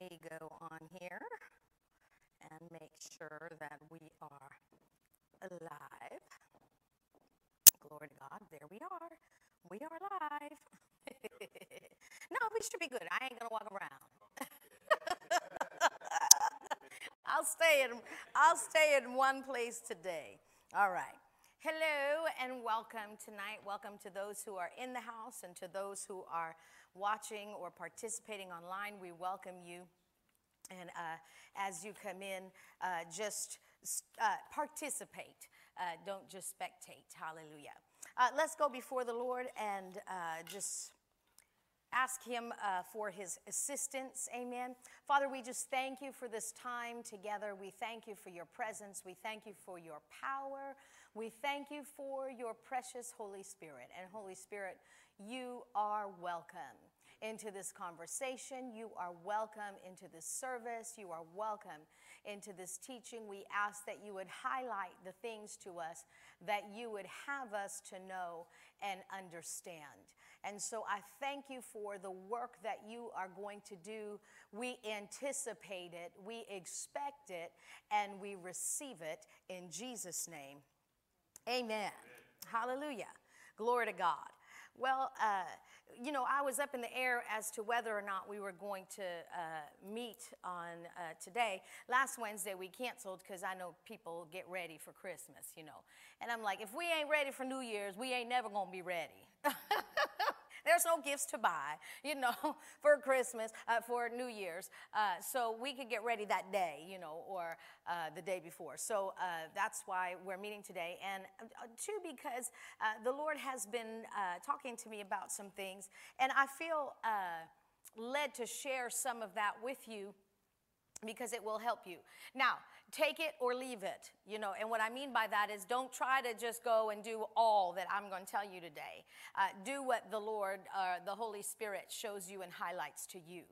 me go on here and make sure that we are alive. Glory to God. There we are. We are live. no, we should be good. I ain't gonna walk around. I'll stay in I'll stay in one place today. All right. Hello and welcome tonight. Welcome to those who are in the house and to those who are watching or participating online. We welcome you. And uh, as you come in, uh, just uh, participate. Uh, don't just spectate. Hallelujah. Uh, let's go before the Lord and uh, just ask Him for His assistance. Amen. Father, we just thank you for this time together. We thank you for your presence. We thank you for your power. We thank you for your precious Holy Spirit. And Holy Spirit, you are welcome into this conversation. You are welcome into this service. You are welcome into this teaching. We ask that you would highlight the things to us that you would have us to know and understand. And so I thank you for the work that you are going to do. We anticipate it, we expect it, and we receive it in Jesus' name. Amen. Amen. Hallelujah. Glory to God. Well, uh, you know, I was up in the air as to whether or not we were going to uh, meet on uh, today. Last Wednesday we canceled because I know people get ready for Christmas, you know. And I'm like, if we ain't ready for New Year's, we ain't never gonna be ready. There's no gifts to buy, you know, for Christmas, uh, for New Year's. Uh, so we could get ready that day, you know, or uh, the day before. So uh, that's why we're meeting today. And uh, two, because uh, the Lord has been talking to me about some things, and I feel led to share some of that with you because it will help you. Now, take it or leave it, you know, and what I mean by that is don't try to just go and do all that I'm going to tell you today. Uh, do what the Lord, uh, the Holy Spirit shows you and highlights to you.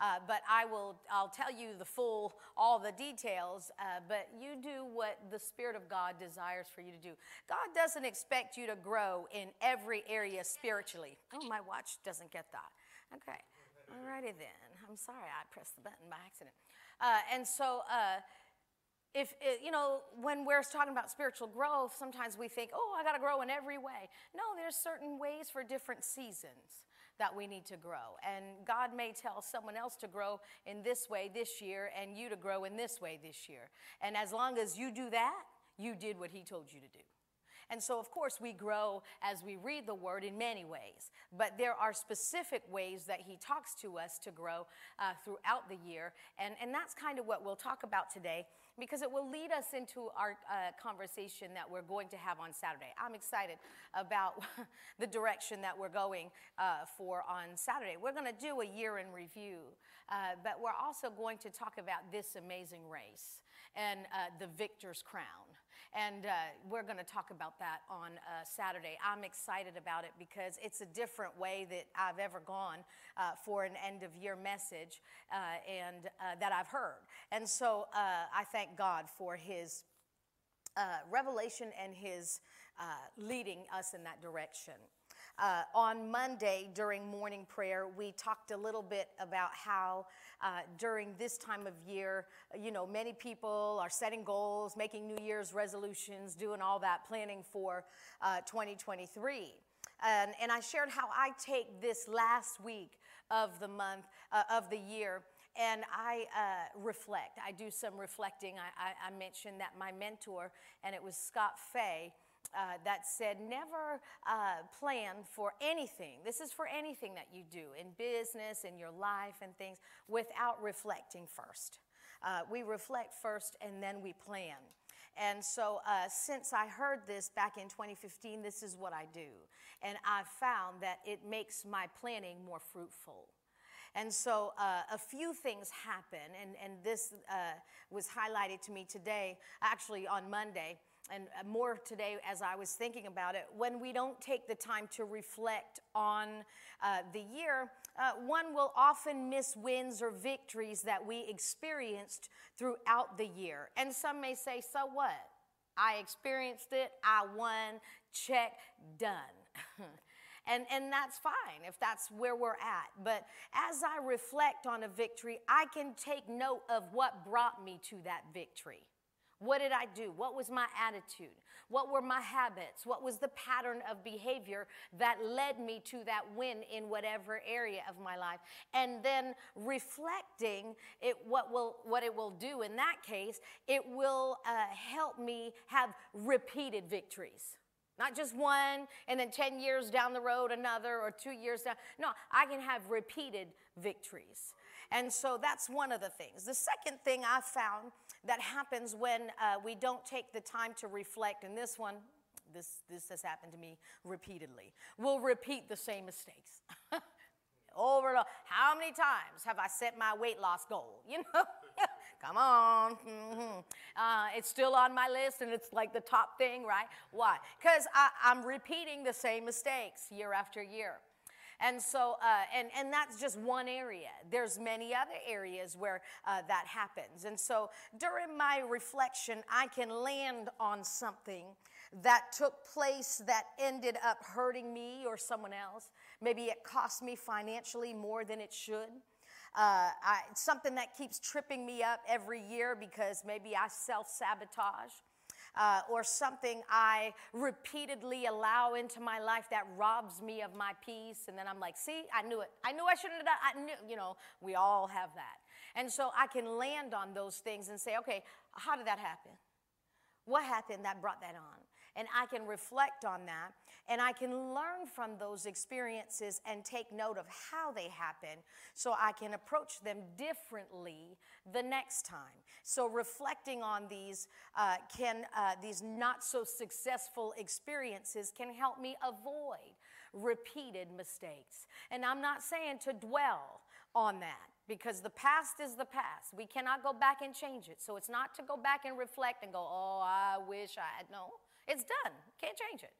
Uh, but I will, I'll tell you the full, all the details, uh, but you do what the Spirit of God desires for you to do. God doesn't expect you to grow in every area spiritually. Oh, my watch doesn't get that. Okay. Alrighty then. I'm sorry I pressed the button by accident. Uh, and so, uh, if it, you know when we're talking about spiritual growth sometimes we think oh i got to grow in every way. No there's certain ways for different seasons that we need to grow. And god may tell someone else to grow in this way this year and you to grow in this way this year. And as long as you do that you did what he told you to do and so, of course, we grow as we read the word in many ways, but there are specific ways that he talks to us to grow uh, throughout the year. And, and that's kind of what we'll talk about today because it will lead us into our uh, conversation that we're going to have on Saturday. I'm excited about the direction that we're going uh, for on Saturday. We're going to do a year in review, uh, but we're also going to talk about this amazing race and uh, the victor's crown. And uh, we're going to talk about that on uh, Saturday. I'm excited about it because it's a different way that I've ever gone uh, for an end of year message uh, and uh, that I've heard. And so uh, I thank God for his revelation and his leading us in that direction. Uh, on Monday during morning prayer, we talked a little bit about how uh, during this time of year, you know, many people are setting goals, making New Year's resolutions, doing all that, planning for uh, 2023. And, and, I shared how I take this last week of the month, uh, of the year, and I uh, reflect. I do some reflecting. I, I, I mentioned that my mentor, and it was Scott Fay, uh, that said, never uh, plan for anything. This is for anything that you do in business, in your life, and things without reflecting first. Uh, we reflect first and then we plan. And so, uh, since I heard this back in 2015, this is what I do. And I found that it makes my planning more fruitful. And so uh, a few things happen, and, and this uh, was highlighted to me today, actually on Monday and more today as I was thinking about it, when we don't take the time to reflect on uh, the year, uh, one will often miss wins or victories that we experienced throughout the year. And some may say, so what? I experienced it, I won, check, done. And, and that's fine if that's where we're at. But as I reflect on a victory, I can take note of what brought me to that victory. What did I do? What was my attitude? What were my habits? What was the pattern of behavior that led me to that win in whatever area of my life? And then reflecting it, what will what it will do in that case, it will uh, help me have repeated victories. Not just one, and then 10 years down the road, another, or two years down. No, I can have repeated victories. And so that's one of the things. The second thing I found that happens when uh, we don't take the time to reflect, and this one, this, this has happened to me repeatedly, we'll repeat the same mistakes. over and over. How many times have I set my weight loss goal? You know, come on. Mm-hmm. Uh, it's still on my list and it's like the top thing, right? Why? Because I'm repeating the same mistakes year after year. And so, uh, and, and that's just one area. There's many other areas where uh, that happens. And so during my reflection, I can land on something that took place that ended up hurting me or someone else. Maybe it cost me financially more than it should. Uh, I, something that keeps tripping me up every year because maybe I self sabotage uh, or something I repeatedly allow into my life that robs me of my peace. And then I'm like, see, I knew it. I knew I shouldn't have done I knew, you know, we all have that. And so I can land on those things and say, okay, how did that happen? What happened that brought that on? And I can reflect on that and I can learn from those experiences and take note of how they happen so I can approach them differently the next time. So reflecting on these uh, can uh, these not so successful experiences can help me avoid repeated mistakes. And I'm not saying to dwell on that because the past is the past. We cannot go back and change it. So it's not to go back and reflect and go, oh, I wish I had. No, it's done. Can't change it.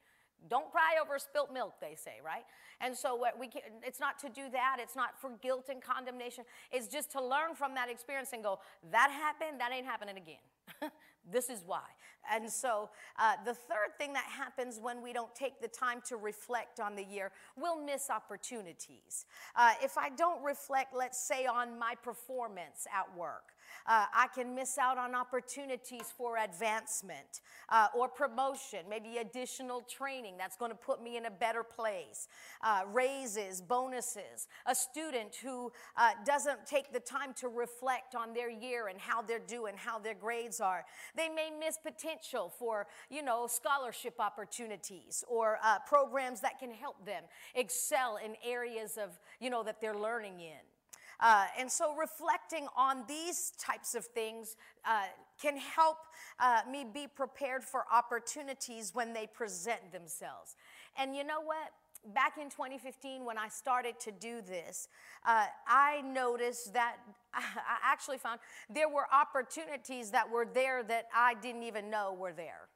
Don't cry over spilt milk, they say, right? And so what we can, it's not to do that. It's not for guilt and condemnation. It's just to learn from that experience and go, that happened, that ain't happening again. this is why. And so uh, the third thing that happens when we don't take the time to reflect on the year, we'll miss opportunities. Uh, if I don't reflect, let's say, on my performance at work, uh, I can miss out on opportunities for advancement uh, or promotion, maybe additional training that's going to put me in a better place, uh, raises, bonuses. A student who uh, doesn't take the time to reflect on their year and how they're doing, how their grades are, they may miss potential for, you know, scholarship opportunities or uh, programs that can help them excel in areas of, you know, that they're learning in. Uh, and so reflecting on these types of things uh, can help uh, me be prepared for opportunities when they present themselves. And you know what? Back in 2015, when I started to do this, uh, I noticed that I actually found there were opportunities that were there that I didn't even know were there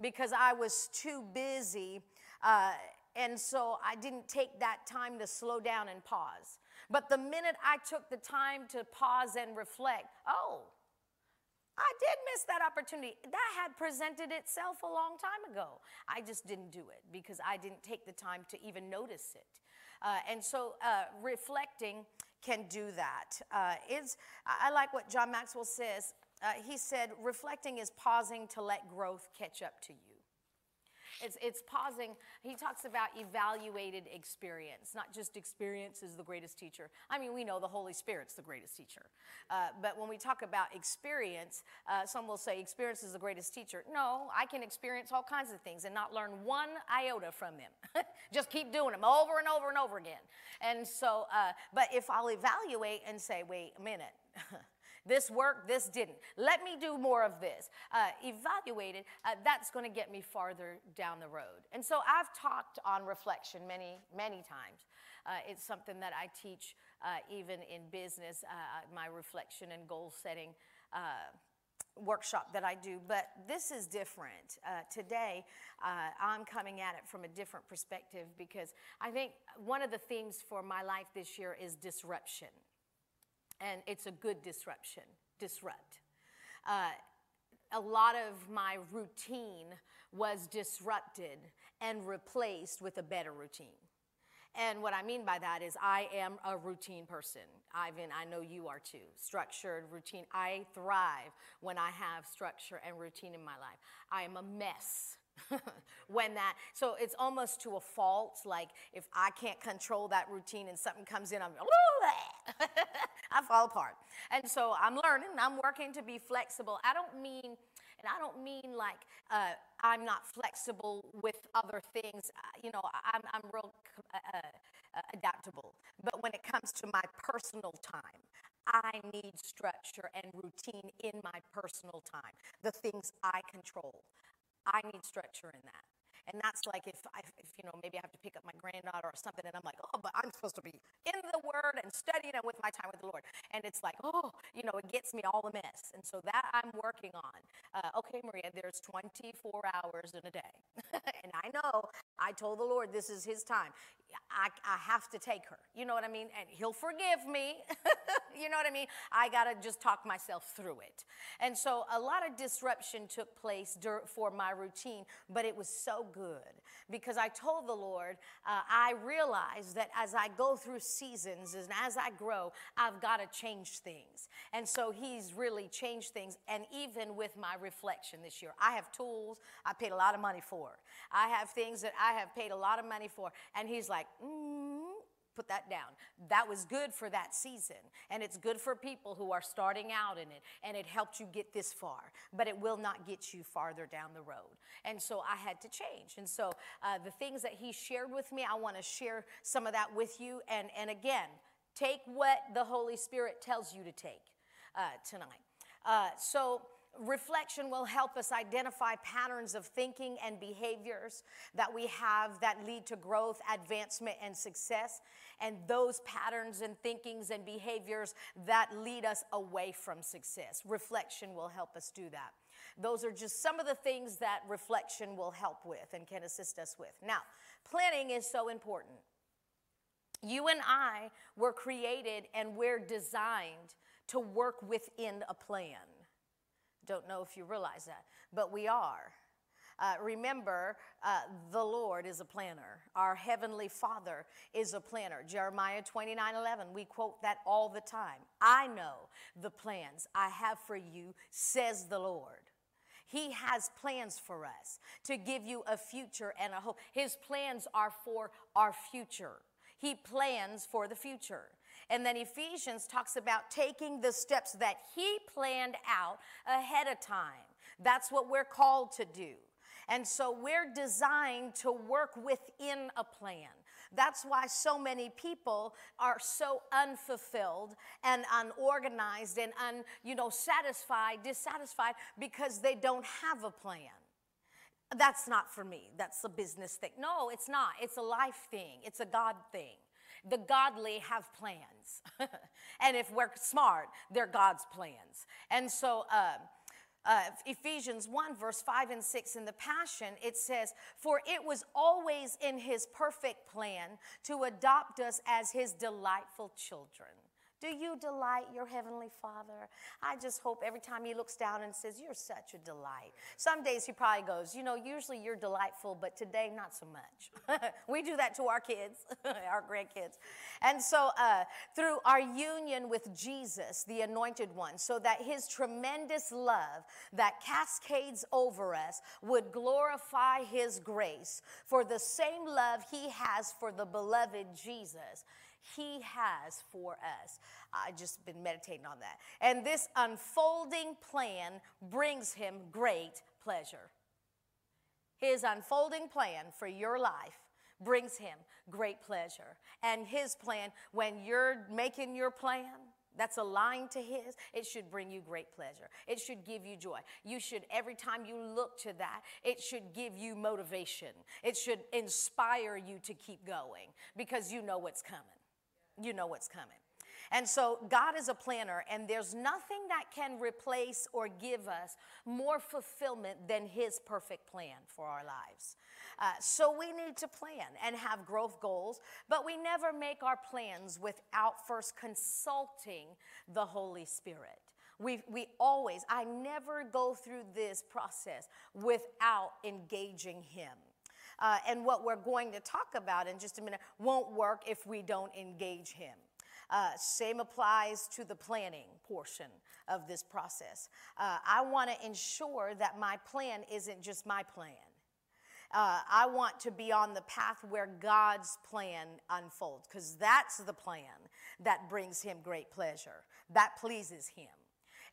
because I was too busy. Uh, and so I didn't take that time to slow down and pause. But the minute I took the time to pause and reflect, oh, I did miss that opportunity. That had presented itself a long time ago. I just didn't do it because I didn't take the time to even notice it. Uh, and so uh, reflecting can do that. Uh, I like what John Maxwell says. Uh, he said, reflecting is pausing to let growth catch up to you. It's, it's pausing. He talks about evaluated experience, not just experience is the greatest teacher. I mean, we know the Holy Spirit's the greatest teacher. Uh, but when we talk about experience, uh, some will say experience is the greatest teacher. No, I can experience all kinds of things and not learn one iota from them. just keep doing them over and over and over again. And so, uh, but if I'll evaluate and say, wait a minute. This worked, this didn't. Let me do more of this. Uh, evaluate it, uh, that's going to get me farther down the road. And so I've talked on reflection many, many times. Uh, it's something that I teach uh, even in business, uh, my reflection and goal setting uh, workshop that I do, but this is different. Uh, today, uh, I'm coming at it from a different perspective because I think one of the themes for my life this year is disruption and it's a good disruption, disrupt. Uh, a lot of my routine was disrupted and replaced with a better routine. And what I mean by that is I am a routine person. Ivan, I know you are too. Structured, routine. I thrive when I have structure and routine in my life. I am a mess when that so it's almost to a fault like if i can't control that routine and something comes in i'm i fall apart and so i'm learning i'm working to be flexible i don't mean and i don't mean like uh, i'm not flexible with other things you know i'm, I'm real uh, uh, adaptable but when it comes to my personal time I need structure and routine in my personal time, the things I control. I need structure in that. And that's like if, I, if, you know, maybe I have to pick up my granddaughter or something, and I'm like, oh, but I'm supposed to be in the Word and studying it with my time with the Lord. And it's like, oh, you know, it gets me all the mess. And so that I'm working on. Uh, okay, Maria, there's 24 hours in a day. and I know I told the Lord this is His time. I, I have to take her. You know what I mean? And he'll forgive me. you know what I mean? I got to just talk myself through it. And so a lot of disruption took place for my routine, but it was so good because I told the Lord, uh, I realize that as I go through seasons and as I grow, I've got to change things. And so he's really changed things. And even with my reflection this year, I have tools I paid a lot of money for. I have things that I have paid a lot of money for. And he's like, mm, put that down. That was good for that season. And it's good for people who are starting out in it. And it helped you get this far. But it will not get you farther down the road. And so I had to change. And so uh, the things that he shared with me, I want to share some of that with you. And, and again, take what the Holy Spirit tells you to take uh, tonight. Uh, so Reflection will help us identify patterns of thinking and behaviors that we have that lead to growth, advancement, and success, and those patterns and thinkings and behaviors that lead us away from success. Reflection will help us do that. Those are just some of the things that reflection will help with and can assist us with. Now, planning is so important. You and I were created and we're designed to work within a plan. Don't know if you realize that, but we are. Uh, remember, uh, the Lord is a planner. Our Heavenly Father is a planner. Jeremiah 29 11, we quote that all the time. I know the plans I have for you, says the Lord. He has plans for us to give you a future and a hope. His plans are for our future. He plans for the future. And then Ephesians talks about taking the steps that he planned out ahead of time. That's what we're called to do. And so we're designed to work within a plan. That's why so many people are so unfulfilled and unorganized and un, you know, satisfied, dissatisfied because they don't have a plan. That's not for me. That's a business thing. No, it's not. It's a life thing. It's a God thing. The godly have plans. and if we're smart, they're God's plans. And so, uh, uh, Ephesians 1, verse 5 and 6 in the Passion, it says, For it was always in his perfect plan to adopt us as his delightful children. Do you delight your Heavenly Father? I just hope every time He looks down and says, You're such a delight. Some days He probably goes, You know, usually you're delightful, but today not so much. we do that to our kids, our grandkids. And so, uh, through our union with Jesus, the Anointed One, so that His tremendous love that cascades over us would glorify His grace for the same love He has for the beloved Jesus he has for us. I just been meditating on that. And this unfolding plan brings him great pleasure. His unfolding plan for your life brings him great pleasure. And his plan, when you're making your plan, that's aligned to his, it should bring you great pleasure. It should give you joy. You should, every time you look to that, it should give you motivation. It should inspire you to keep going because you know what's coming you know what's coming. And so God is a planner, and there's nothing that can replace or give us more fulfillment than His perfect plan for our lives. Uh, so we need to plan and have growth goals, but we never make our plans without first consulting the Holy Spirit. We, we always, I never go through this process without engaging Him. Uh, and what we're going to talk about in just a minute won't work if we don't engage Him. Uh, same applies to the planning portion of this process. Uh, I want to ensure that my plan isn't just my plan. Uh, I want to be on the path where God's plan unfolds because that's the plan that brings Him great pleasure, that pleases Him.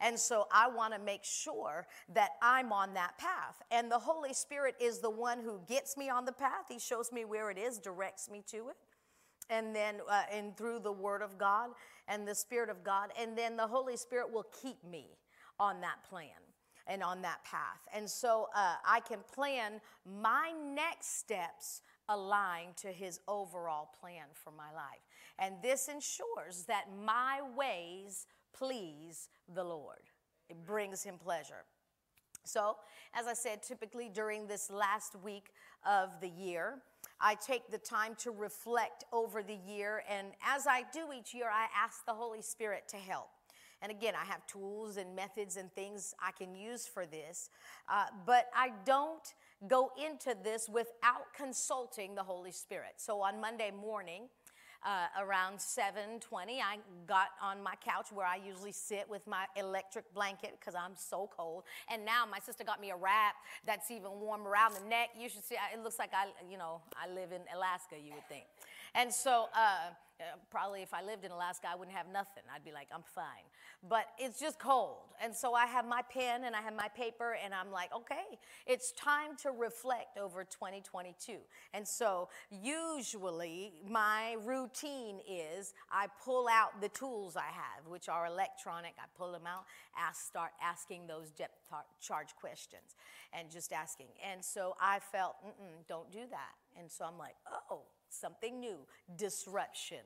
And so I want to make sure that I'm on that path. And the Holy Spirit is the one who gets me on the path. He shows me where it is, directs me to it. And then, uh, and through the Word of God and the Spirit of God. And then the Holy Spirit will keep me on that plan and on that path. And so uh, I can plan my next steps aligned to His overall plan for my life. And this ensures that my ways please the Lord. It brings him pleasure. So, as I said, typically during this last week of the year, I take the time to reflect over the year. And as I do each year, I ask the Holy Spirit to help. And again, I have tools and methods and things I can use for this. Uh, but I don't go into this without consulting the Holy Spirit. So on Monday morning, uh, around 7.20 i got on my couch where i usually sit with my electric blanket because i'm so cold. And now my sister got me a wrap that's even warm around the neck. You should see it looks like i you know i live in alaska you would think and so uh, probably if I lived in Alaska, I wouldn't have nothing. I'd be like, I'm fine. But it's just cold. And so I have my pen and I have my paper, and I'm like, okay, it's time to reflect over 2022. And so usually my routine is I pull out the tools I have, which are electronic. I pull them out, ask, start asking those depth charge questions and just asking. And so I felt, don't do that. And so I'm like, oh, something new, disruption.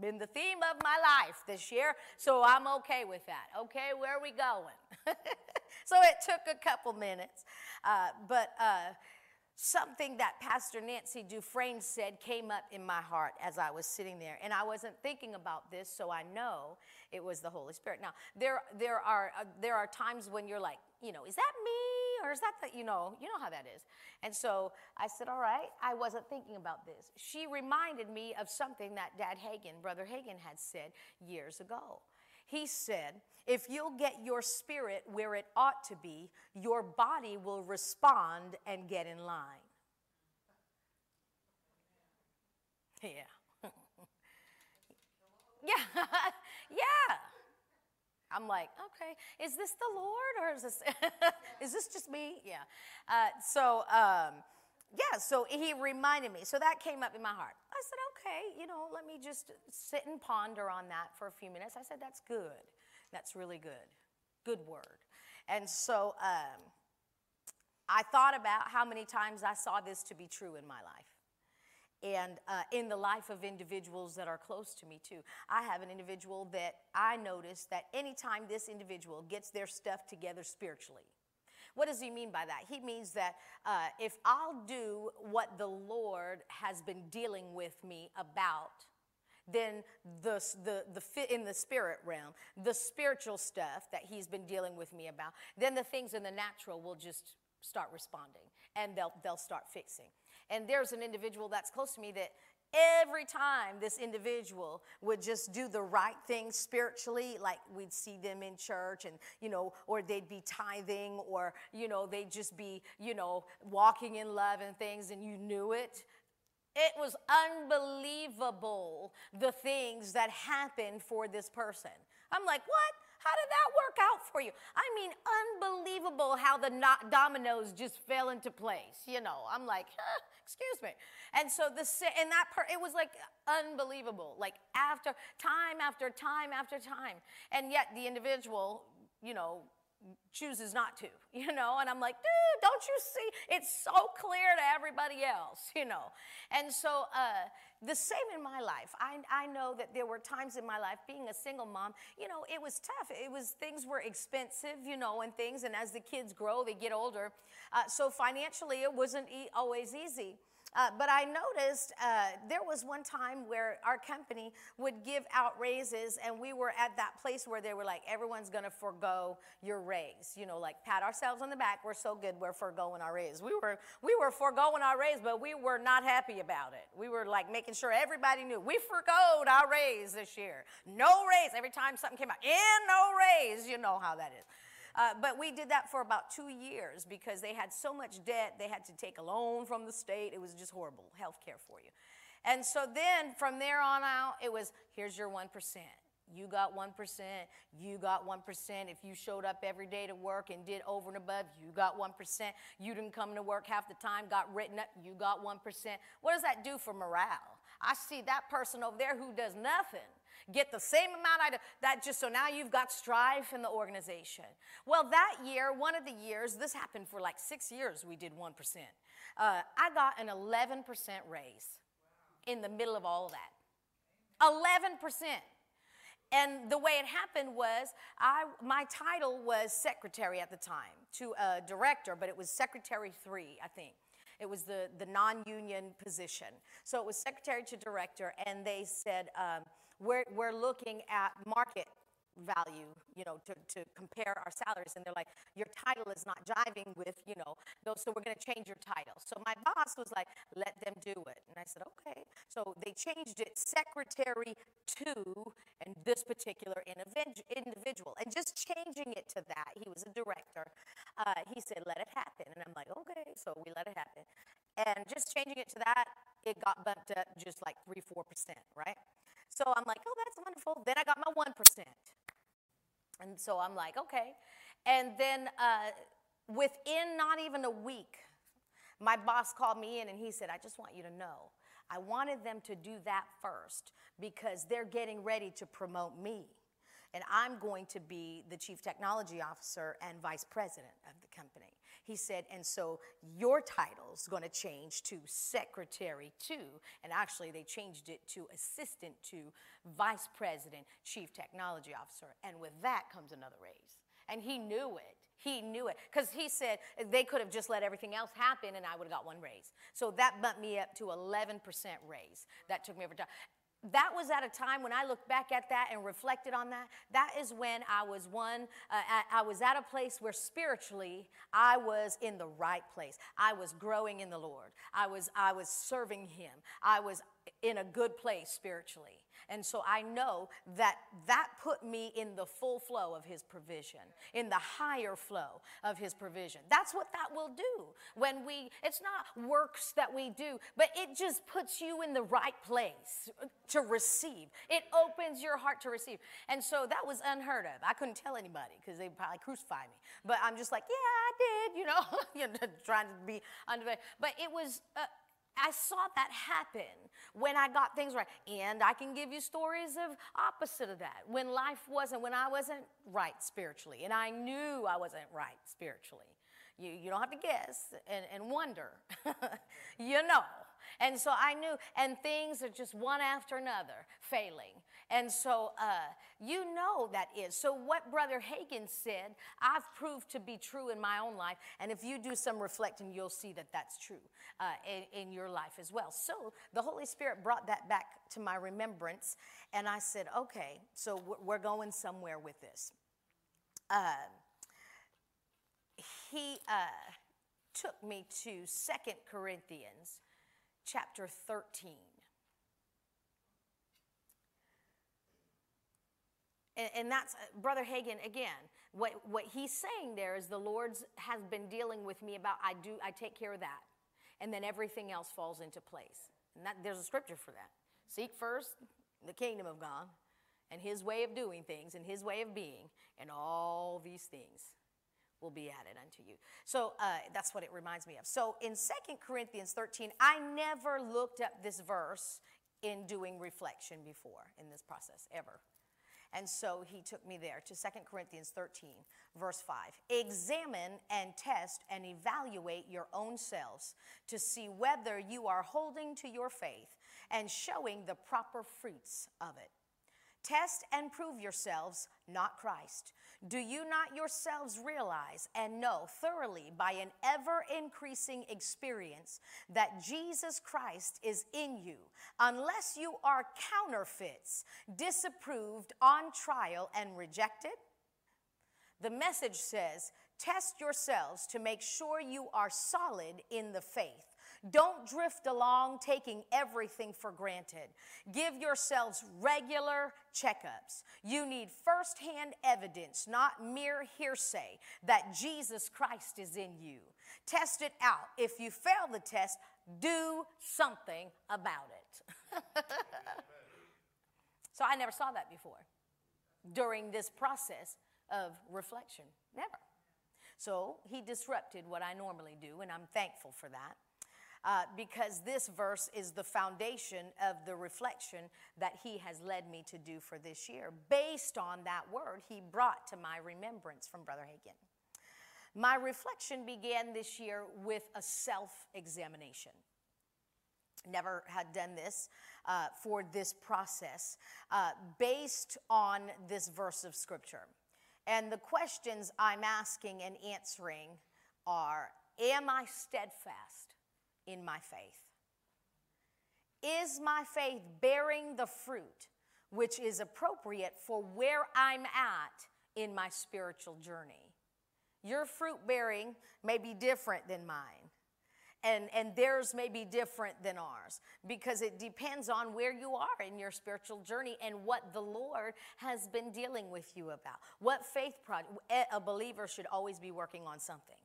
Been the theme of my life this year, so I'm okay with that. Okay, where are we going? so it took a couple minutes, uh, but uh, something that Pastor Nancy Dufresne said came up in my heart as I was sitting there, and I wasn't thinking about this, so I know it was the Holy Spirit. Now there there are uh, there are times when you're like, you know, is that me? Or is that the, you know, you know how that is. And so I said, all right, I wasn't thinking about this. She reminded me of something that Dad Hagin, Brother Hagin, had said years ago. He said, if you'll get your spirit where it ought to be, your body will respond and get in line. Yeah. yeah. yeah. I'm like, okay, is this the Lord or is this is this just me? Yeah. Uh, so um, yeah, so he reminded me. So that came up in my heart. I said, okay, you know, let me just sit and ponder on that for a few minutes. I said, that's good. That's really good. Good word. And so um, I thought about how many times I saw this to be true in my life and uh, in the life of individuals that are close to me too. I have an individual that I notice that anytime this individual gets their stuff together spiritually, what does he mean by that? He means that uh, if I'll do what the Lord has been dealing with me about, then the, the, the in the spirit realm, the spiritual stuff that he's been dealing with me about, then the things in the natural will just start responding and they'll, they'll start fixing. And there's an individual that's close to me that every time this individual would just do the right thing spiritually like we'd see them in church and you know or they'd be tithing or you know they'd just be you know walking in love and things and you knew it. It was unbelievable the things that happened for this person. I'm like what how did that work out for you? I mean, unbelievable how the dominoes just fell into place. You know, I'm like, huh, excuse me. And so the and that part, it was like unbelievable. Like after time after time after time, and yet the individual, you know, chooses not to, you know, and I'm like, dude, don't you see? It's so clear to everybody else, you know. And so uh, the same in my life. I, I know that there were times in my life, being a single mom, you know, it was tough. It was, things were expensive, you know, and things. And as the kids grow, they get older. Uh, so financially, it wasn't e- always easy. Uh, but I noticed uh, there was one time where our company would give out raises, and we were at that place where they were like, everyone's going to forego your raise. You know, like pat ourselves on the back. We're so good, we're foregoing our raise. We were, we were foregoing our raise, but we were not happy about it. We were like making sure everybody knew we foregoed our raise this year. No raise. Every time something came out, in no raise. You know how that is. Uh, but we did that for about two years because they had so much debt, they had to take a loan from the state. It was just horrible health care for you. And so then from there on out, it was here's your 1%. You got 1%, you got 1%. If you showed up every day to work and did over and above, you got 1%. You didn't come to work half the time, got written up, you got 1%. What does that do for morale? I see that person over there who does nothing get the same amount I. That just so now you've got strife in the organization. Well, that year, one of the years, this happened for like six years, we did 1%. Uh, I got an 11% raise in the middle of all of that. 11%. And the way it happened was, I, my title was secretary at the time to a director, but it was secretary three, I think. It was the, the non union position. So it was secretary to director, and they said, um, we're, we're looking at market value, you know, to, to compare our salaries. And they're like, your title is not jiving with, you know, those, so we're going to change your title. So my boss was like, let them do it. And I said, okay. So they changed it secretary to, and this particular individual. And just changing it to that, he was a director. Uh, he said, let it happen. And I'm like, okay. So we let it happen. And just changing it to that, it got bumped up just like 3 4%, right? So I'm like, oh, that's wonderful. Then I got my 1%. And so I'm like, okay. And then uh, within not even a week, my boss called me in and he said, I just want you to know, I wanted them to do that first because they're getting ready to promote me. And I'm going to be the chief technology officer and vice president of the company. He said, and so your title's going to change to secretary to, and actually they changed it to assistant to vice president, chief technology officer. And with that comes another raise. And he knew it. He knew it. Because he said they could have just let everything else happen and I would have got one raise. So that bumped me up to 11% raise. That took me over time that was at a time when I look back at that and reflected on that. That is when I was one, uh, I was at a place where spiritually I was in the right place. I was growing in the Lord. I was, I was serving Him. I was in a good place spiritually. And so I know that that put me in the full flow of His provision, in the higher flow of His provision. That's what that will do when we, it's not works that we do, but it just puts you in the right place to receive. It opens your heart to receive. And so that was unheard of. I couldn't tell anybody because they'd probably crucify me. But I'm just like, yeah, I did, you know, you trying to be under. But it was, uh, I saw that happen when I got things right. And I can give you stories of opposite of that. When life wasn't, when I wasn't right spiritually, and I knew I wasn't right spiritually. You, you don't have to guess and, and wonder. you know. And so I knew, and things are just one after another failing. And so uh, you know that is. So, what Brother Hagin said, I've proved to be true in my own life. And if you do some reflecting, you'll see that that's true uh, in, in, your life as well. So, the Holy Spirit brought that back to my remembrance. And I said, okay, so we're going somewhere with this. Uh, he uh, took me to Second Corinthians chapter 13. And, and that's uh, Brother Hagin again. What, what he's saying there is the Lord's has been dealing with me about I do I take care of that, and then everything else falls into place. And that there's a scripture for that. Seek first the kingdom of God and His way of doing things and His way of being, and all these things will be added unto you. So uh, that's what it reminds me of. So in Second Corinthians 13, I never looked up this verse in doing reflection before in this process, ever. And so he took me there to Second Corinthians 13, verse 5. Examine and test and evaluate your own selves to see whether you are holding to your faith and showing the proper fruits of it. Test and prove yourselves, not Christ. Do you not yourselves realize and know thoroughly by an ever increasing experience that Jesus Christ is in you, unless you are counterfeits, disapproved, on trial, and rejected? The message says, Test yourselves to make sure you are solid in the faith. Don't drift along taking everything for granted. Give yourselves regular checkups. You need firsthand evidence, not mere hearsay, that Jesus Christ is in you. Test it out. If you fail the test, do something about it. so I never saw that before during this process of reflection. Never. So he disrupted what I normally do, and I'm thankful for that uh, because this verse is the foundation of the reflection that he has led me to do for this year, based on that word he brought to my remembrance from Brother Hagin. My reflection began this year with a self examination. Never had done this uh, for this process uh, based on this verse of Scripture. And the questions I'm asking and answering are Am I steadfast? In my faith? Is my faith bearing the fruit which is appropriate for where I'm at in my spiritual journey? Your fruit bearing may be different than mine. And, and theirs may be different than ours because it depends on where you are in your spiritual journey and what the Lord has been dealing with you about. What faith project, a believer should always be working on something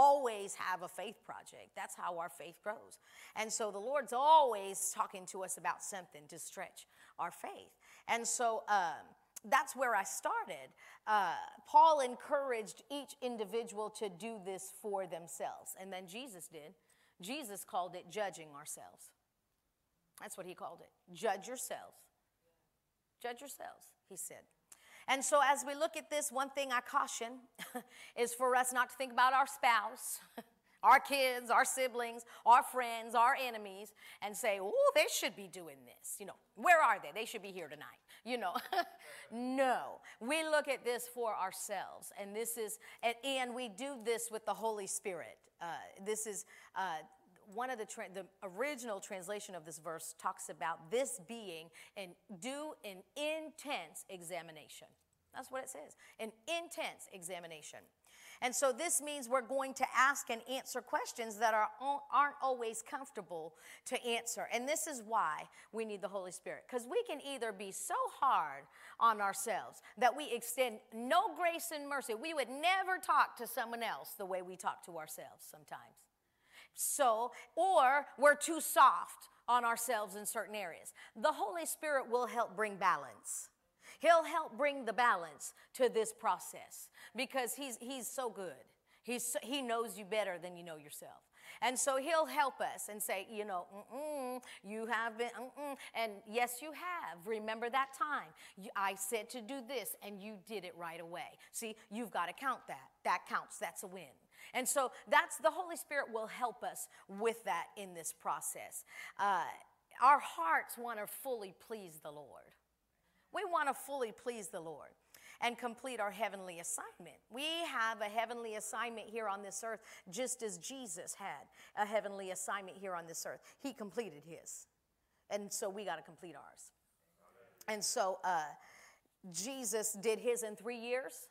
always have a faith project. That's how our faith grows. And so the Lord's always talking to us about something to stretch our faith. And so um, that's where I started. Uh, Paul encouraged each individual to do this for themselves. And then Jesus did. Jesus called it judging ourselves. That's what he called it. Judge yourselves. Judge yourselves, he said. And so, as we look at this, one thing I caution is for us not to think about our spouse, our kids, our siblings, our friends, our enemies, and say, oh, they should be doing this. You know, where are they? They should be here tonight. You know, no. We look at this for ourselves, and this is, and, we do this with the Holy Spirit. Uh, this is, uh, one of the, tra- the original translation of this verse talks about this being and do an intense examination. That's what it says an intense examination. And so this means we're going to ask and answer questions that are, aren't always comfortable to answer. And this is why we need the Holy Spirit. Because we can either be so hard on ourselves that we extend no grace and mercy. We would never talk to someone else the way we talk to ourselves sometimes. So, or we're too soft on ourselves in certain areas. The Holy Spirit will help bring balance. He'll help bring the balance to this process because he's, he's so good. He's, he knows you better than you know yourself. And so he'll help us and say, you know, mm-mm, you have been, mm-mm. and yes, you have. Remember that time. I said to do this, and you did it right away. See, you've got to count that. That counts. That's a win. And so that's the Holy Spirit will help us with that in this process. Uh, our hearts want to fully please the Lord. We want to fully please the Lord and complete our heavenly assignment. We have a heavenly assignment here on this earth, just as Jesus had a heavenly assignment here on this earth. He completed his. And so we got to complete ours. And so uh, Jesus did his in three years.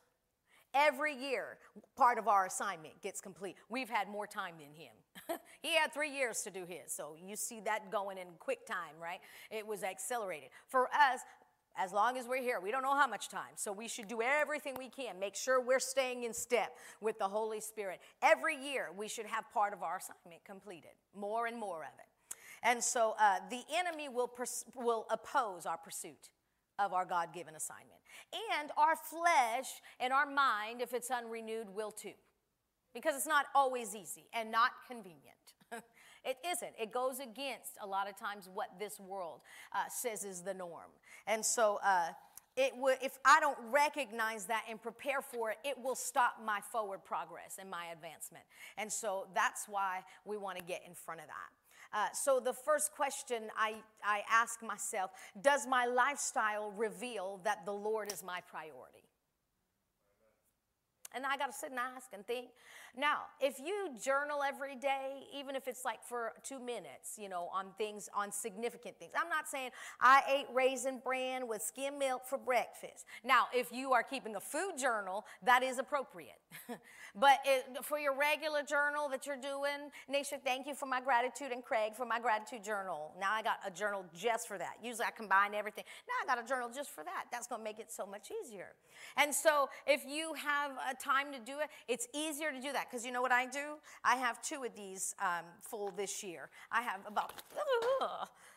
Every year, part of our assignment gets complete. We've had more time than him. he had three years to do his. So you see that going in quick time, right? It was accelerated. For us, as long as we're here, we don't know how much time. So we should do everything we can. Make sure we're staying in step with the Holy Spirit. Every year, we should have part of our assignment completed, more and more of it. And so uh, the enemy will, will oppose our pursuit of our God given assignment. And our flesh and our mind, if it's unrenewed, will too. Because it's not always easy and not convenient. it isn't. It goes against a lot of times what this world uh, says is the norm. And so, uh, it if I don't recognize that and prepare for it, it will stop my forward progress and my advancement. And so that's why we want to get in front of that. Uh, so the first question I, I ask myself does my lifestyle reveal that the Lord is my priority? And I got to sit and ask and think. Now, if you journal every day, even if it's like for two minutes, you know, on things, on significant things, I'm not saying I ate raisin bran with skim milk for breakfast. Now, if you are keeping a food journal, that is appropriate. but it, for your regular journal that you're doing, Nisha, thank you for my gratitude and Craig for my gratitude journal. Now I got a journal just for that. Usually I combine everything. Now I got a journal just for that. That's going to make it so much easier. And so if you have a time to do it, it's easier to do that because you know what I do? I have two of these um, full this year. I have about,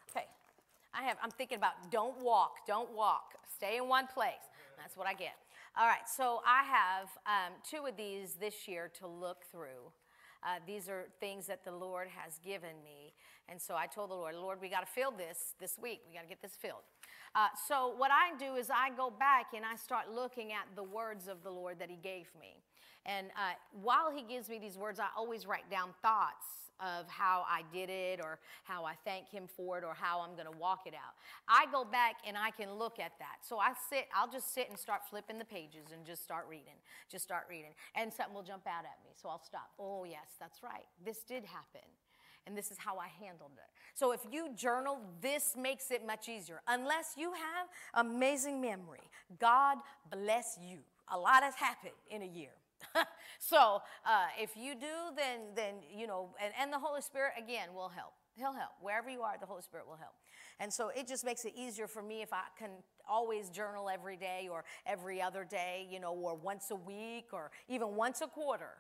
okay, I have, I'm thinking about don't walk, don't walk, stay in one place. That's what I get. All right, so I have um, two of these this year to look through. Uh, these are things that the Lord has given me. And so I told the Lord, Lord, we got to fill this this week. We got to get this filled. Uh, so what I do is I go back and I start looking at the words of the Lord that He gave me. And uh, while He gives me these words, I always write down thoughts of how I did it or how I thank Him for it or how I'm going to walk it out. I go back and I can look at that. So I sit, I'll just sit and start flipping the pages and just start reading, just start reading. And something will jump out at me. So I'll stop. Oh, yes, that's right. This did happen and this is how I handled it. So if you journal, this makes it much easier. Unless you have amazing memory, God bless you. A lot has happened in a year. so uh, if you do, then then you know, and, and the Holy Spirit again will help. He'll help. Wherever you are, the Holy Spirit will help. And so it just makes it easier for me if I can always journal every day or every other day, you know, or once a week or even once a quarter.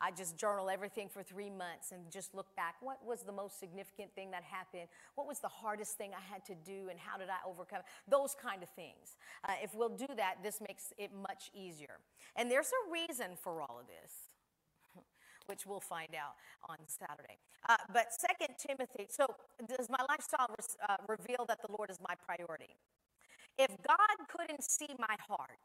I just journal everything for three months and just look back. What was the most significant thing that happened? What was the hardest thing I had to do and how did I overcome? Those kind of things. Uh, if we'll do that, this makes it much easier. And there's a reason for all of this. Which we'll find out on Saturday. Uh, but Second Timothy, so does my lifestyle uh, reveal that the Lord is my priority? If God couldn't see my heart,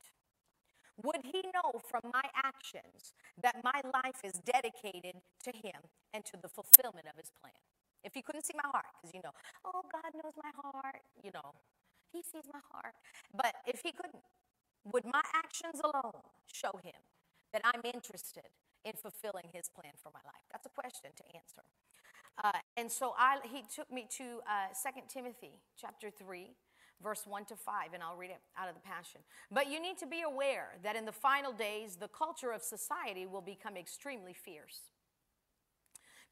would he know from my actions that my life is dedicated to him and to the fulfillment of his plan? If he couldn't see my heart, because you know, oh, God knows my heart, you know, he sees my heart. But if he couldn't, would my actions alone show him that I'm interested in fulfilling his plan for my life? That's a question to answer. Uh, and so I, he took me to uh, 2 Timothy chapter 3, verse 1 to 5, and I'll read it out of the Passion. But you need to be aware that in the final days, the culture of society will become extremely fierce.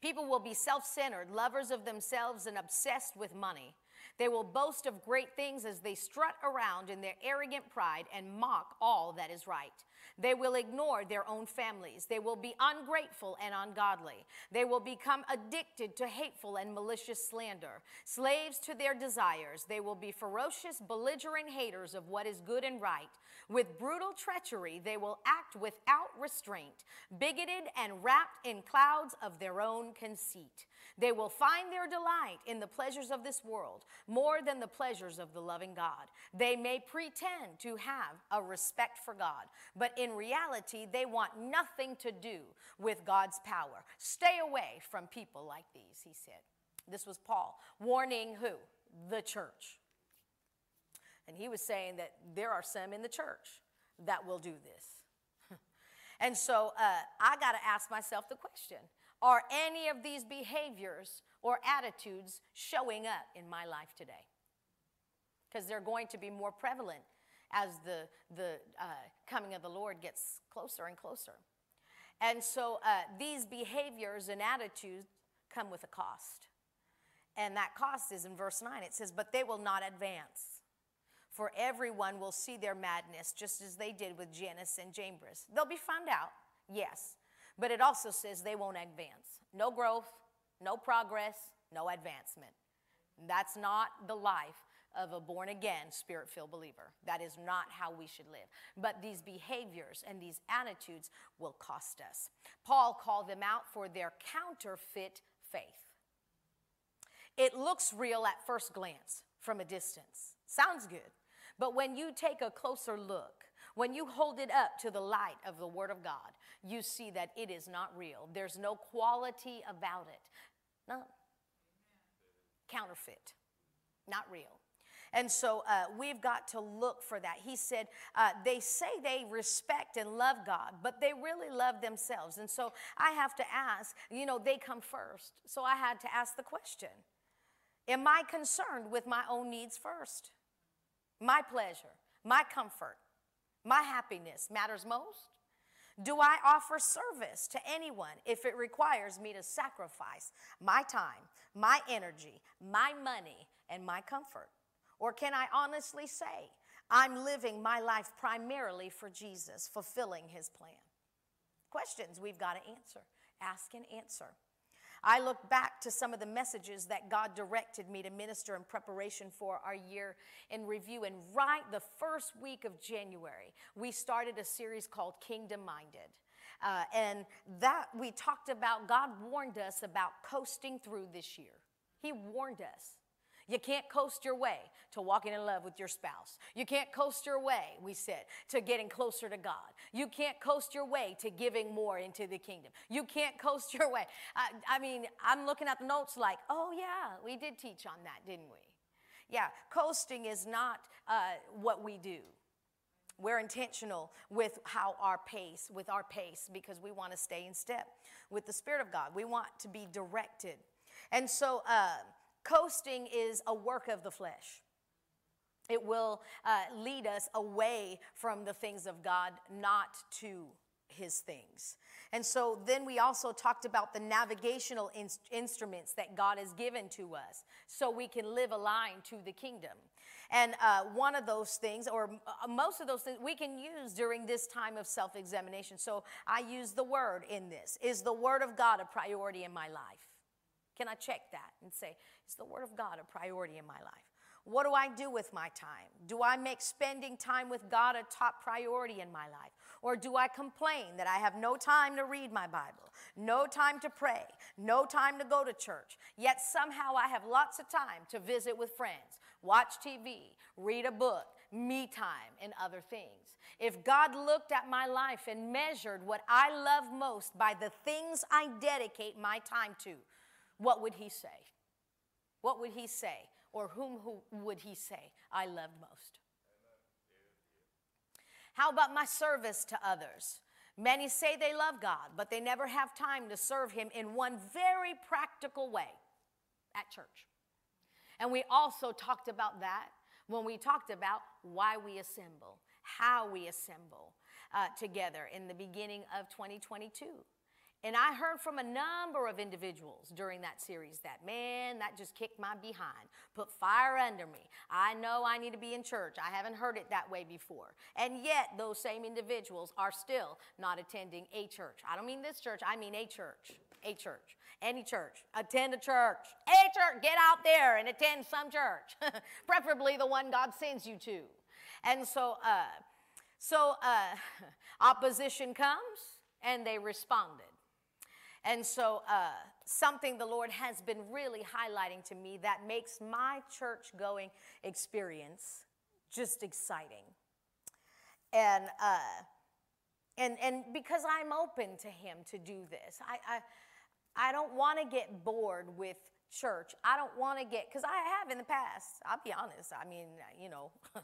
People will be self centered, lovers of themselves, and obsessed with money. They will boast of great things as they strut around in their arrogant pride and mock all that is right. They will ignore their own families. They will be ungrateful and ungodly. They will become addicted to hateful and malicious slander, slaves to their desires. They will be ferocious, belligerent haters of what is good and right. With brutal treachery, they will act without restraint, bigoted and wrapped in clouds of their own conceit. They will find their delight in the pleasures of this world more than the pleasures of the loving God. They may pretend to have a respect for God, but in reality, they want nothing to do with God's power. Stay away from people like these, he said. This was Paul warning who? The church. And he was saying that there are some in the church that will do this. and so uh, I got to ask myself the question are any of these behaviors or attitudes showing up in my life today? Because they're going to be more prevalent as the, the uh, coming of the Lord gets closer and closer. And so uh, these behaviors and attitudes come with a cost. And that cost is in verse 9. It says, But they will not advance. For everyone will see their madness, just as they did with Jannes and Jambres. They'll be found out, yes, but it also says they won't advance. No growth, no progress, no advancement. That's not the life of a born again, spirit filled believer. That is not how we should live. But these behaviors and these attitudes will cost us. Paul called them out for their counterfeit faith. It looks real at first glance from a distance. Sounds good. But when you take a closer look, when you hold it up to the light of the Word of God, you see that it is not real. There's no quality about it. None. counterfeit, not real. And so uh, we've got to look for that. He said, uh, they say they respect and love God, but they really love themselves. And so I have to ask, you know, they come first. So I had to ask the question Am I concerned with my own needs first? My pleasure, my comfort, my happiness matters most? Do I offer service to anyone if it requires me to sacrifice my time, my energy, my money, and my comfort? Or can I honestly say, I'm living my life primarily for Jesus, fulfilling his plan? Questions we've got to answer. Ask and answer. I look back to some of the messages that God directed me to minister in preparation for our year in review. And right the first week of January, we started a series called Kingdom Minded. Uh, and that we talked about, God warned us about coasting through this year. He warned us. You can't coast your way to walking in love with your spouse. You can't coast your way, we said, to getting closer to God. You can't coast your way to giving more into the kingdom. You can't coast your way. I, I mean, I'm looking at the notes like, oh, yeah, we did teach on that, didn't we? Yeah, coasting is not uh, what we do. We're intentional with how our pace, with our pace, because we want to stay in step with the Spirit of God. We want to be directed. And so, uh, Coasting is a work of the flesh. It will uh, lead us away from the things of God, not to his things. And so then we also talked about the navigational in- instruments that God has given to us so we can live aligned to the kingdom. And uh, one of those things, or uh, most of those things, we can use during this time of self examination. So I use the word in this. Is the word of God a priority in my life? Can I check that and say, is the Word of God a priority in my life? What do I do with my time? Do I make spending time with God a top priority in my life? Or do I complain that I have no time to read my Bible, no time to pray, no time to go to church, yet somehow I have lots of time to visit with friends, watch TV, read a book, me time, and other things? If God looked at my life and measured what I love most by the things I dedicate my time to, what would he say? What would he say? Or whom who would he say I loved most? How about my service to others? Many say they love God, but they never have time to serve Him in one very practical way at church. And we also talked about that when we talked about why we assemble, how we assemble uh, together in the beginning of 2022. And I heard from a number of individuals during that series that, man, that just kicked my behind, put fire under me. I know I need to be in church. I haven't heard it that way before. And yet, those same individuals are still not attending a church. I don't mean this church, I mean a church. A church. Any church. Attend a church. A church. Get out there and attend some church, preferably the one God sends you to. And so, uh, so uh, opposition comes and they responded. And so, uh, something the Lord has been really highlighting to me that makes my church going experience just exciting. And, uh, and, and because I'm open to Him to do this, I, I, I don't want to get bored with church. I don't want to get, because I have in the past, I'll be honest. I mean, you know,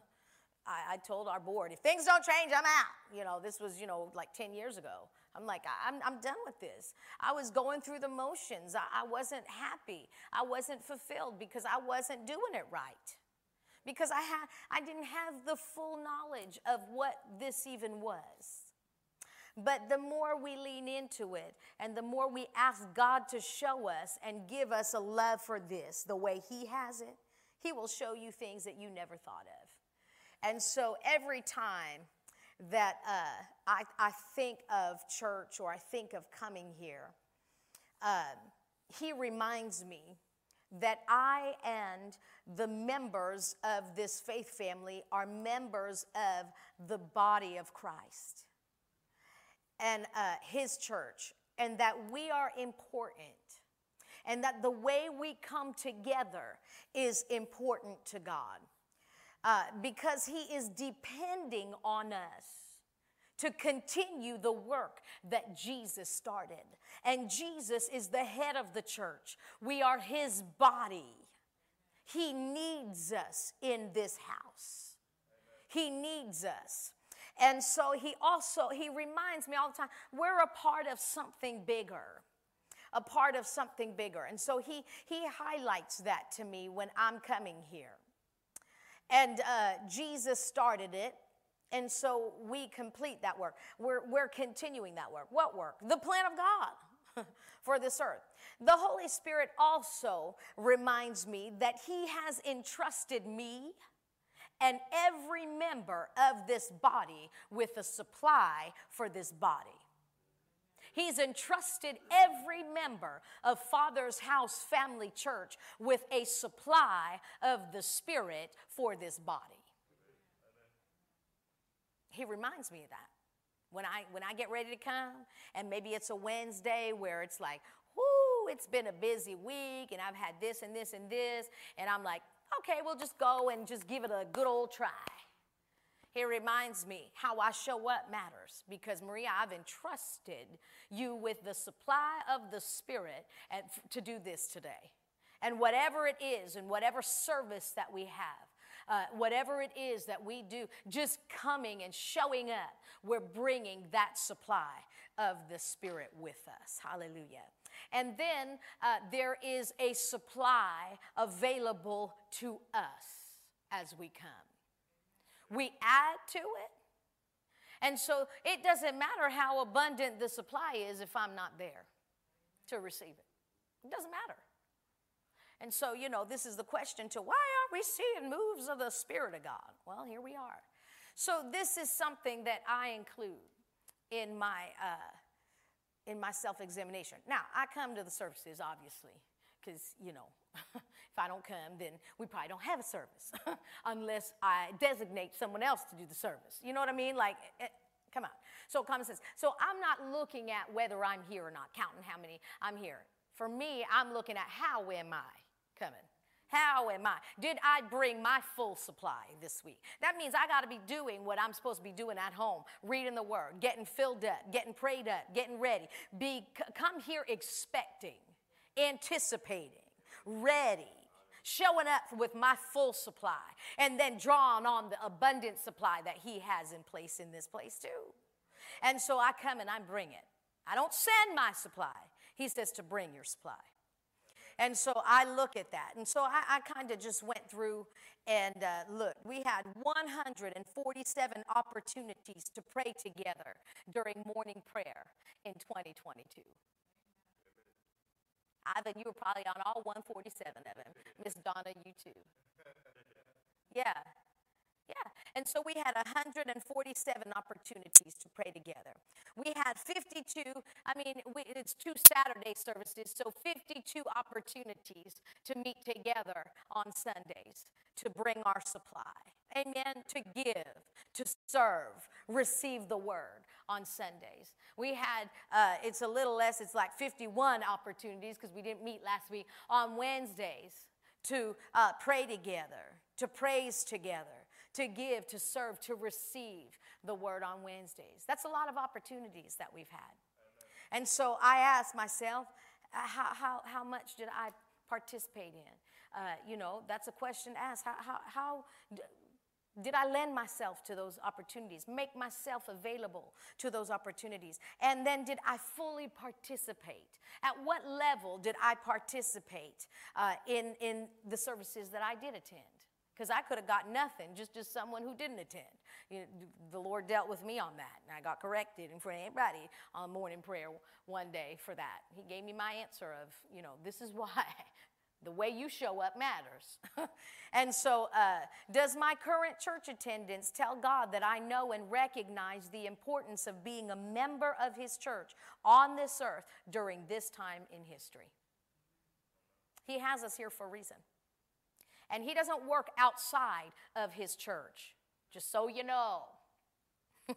I, I, told our board, if things don't change, I'm out. You know, this was, you know, like 10 years ago. I'm like, I'm, I'm done with this. I was going through the motions. I, I wasn't happy. I wasn't fulfilled because I wasn't doing it right. Because I, had, I didn't have the full knowledge of what this even was. But the more we lean into it and the more we ask God to show us and give us a love for this the way He has it, He will show you things that you never thought of. And so every time that uh, I, I, think of church or I think of coming here, um, he reminds me that I and the members of this faith family are members of the body of Christ and uh, his church, and that we are important, and that the way we come together is important to God uh, because He is depending on us to continue the work that Jesus started. And Jesus is the head of the church, we are His body. He needs us in this house. He needs us. And so he also he reminds me all the time we're a part of something bigger. A part of something bigger. And so he he highlights that to me when I'm coming here. And uh, Jesus started it. And so we complete that work. We're, we're continuing that work. What work? The plan of God for this earth. The Holy Spirit also reminds me that He has entrusted me and every member of this body with a supply for this body. He's entrusted every member of Father's House Family Church with a supply of the Spirit for this body. He reminds me of that. When I, when I get ready to come, and maybe it's a Wednesday where it's like, whoo, it's been a busy week, and I've had this and this and this, and I'm like, okay, we'll just go and just give it a good old try. He reminds me how I show up matters because, Maria, I've entrusted you with the supply of the Spirit to do this today. And whatever it is, and whatever service that we have, uh, whatever it is that we do, just coming and showing up, we're bringing that supply of the Spirit with us. Hallelujah. And then uh, there is a supply available to us as we come. We add to it. And so it doesn't matter how abundant the supply is if I'm not there to receive it. It doesn't matter. And so, you know, this is the question to why aren't we seeing moves of the Spirit of God? Well, here we are. So, this is something that I include in my, uh, in my self examination. Now, I come to the services, obviously, because, you know, if I don't come, then we probably don't have a service unless I designate someone else to do the service. You know what I mean? Like, it, eh, eh, come on. So, common sense. So, I'm not looking at whether I'm here or not, counting how many I'm here. For me, I'm looking at how am I? coming? How am I? Did I bring my full supply this week? That means I got to be doing what I'm supposed to be doing at home, reading the word, getting filled up, getting prayed up, getting ready. Be come here expecting, anticipating, ready, showing up with my full supply, and then drawing on the abundant supply that he has in place in this place too. And so I come and I bring it. I don't send my supply. He says to bring your supply. And so I look at that. And so I, I kind of just went through and uh, look, we had 147 opportunities to pray together during morning prayer in 2022. Ivan, you were probably on all 147 of them. Miss Donna, you too. Yeah, yeah. And so we had 147 opportunities to pray together. We had 52, I mean, we, it's two Saturday services, so 52 opportunities to meet together on Sundays to bring our supply. Amen. To give, to serve, receive the word on Sundays. We had, uh, it's a little less, it's like 51 opportunities because we didn't meet last week on Wednesdays to uh, pray together, to praise together to give, to serve, to receive the word on Wednesdays. That's a lot of opportunities that we've had. And so I asked myself, uh, how, how, how much did I participate in? Uh, you know, that's a question to ask. How, how, how did I lend myself to those opportunities, make myself available to those opportunities? And then did I fully participate? At what level did I participate uh, in, in the services that I did attend? because I could have got nothing, just as someone who didn't attend. You know, the Lord dealt with me on that, and I got corrected in front of everybody on morning prayer one day for that. He gave me my answer of, you know, this is why. The way you show up matters. and so, uh, does my current church attendance tell God that I know and recognize the importance of being a member of His church on this earth during this time in history? He has us here for a reason. And he doesn't work outside of his church, just so you know.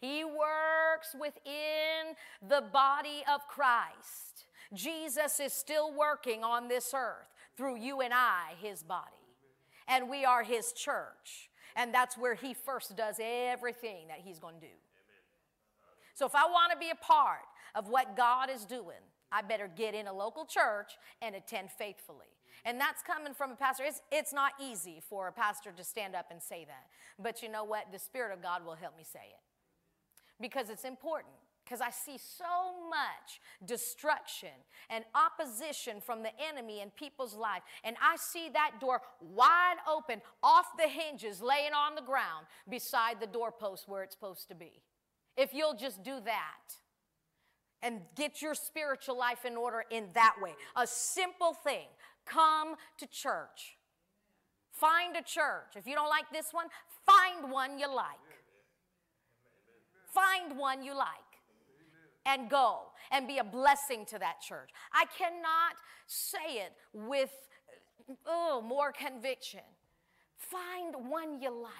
he works within the body of Christ. Jesus is still working on this earth through you and I, his body. And we are his church. And that's where he first does everything that he's going to do. So if I want to be a part of what God is doing, I better get in a local church and attend faithfully. And that's coming from a pastor. It's, it's not easy for a pastor to stand up and say that. But you know what? The Spirit of God will help me say it because it's important. Because I see so much destruction and opposition from the enemy in people's life. And I see that door wide open, off the hinges, laying on the ground beside the doorpost where it's supposed to be. If you'll just do that and get your spiritual life in order in that way. A simple thing come to church. Find a church. If you don't like this one, find one you like. Find one you like and go and be a blessing to that church. I cannot say it with oh, more conviction. Find one you like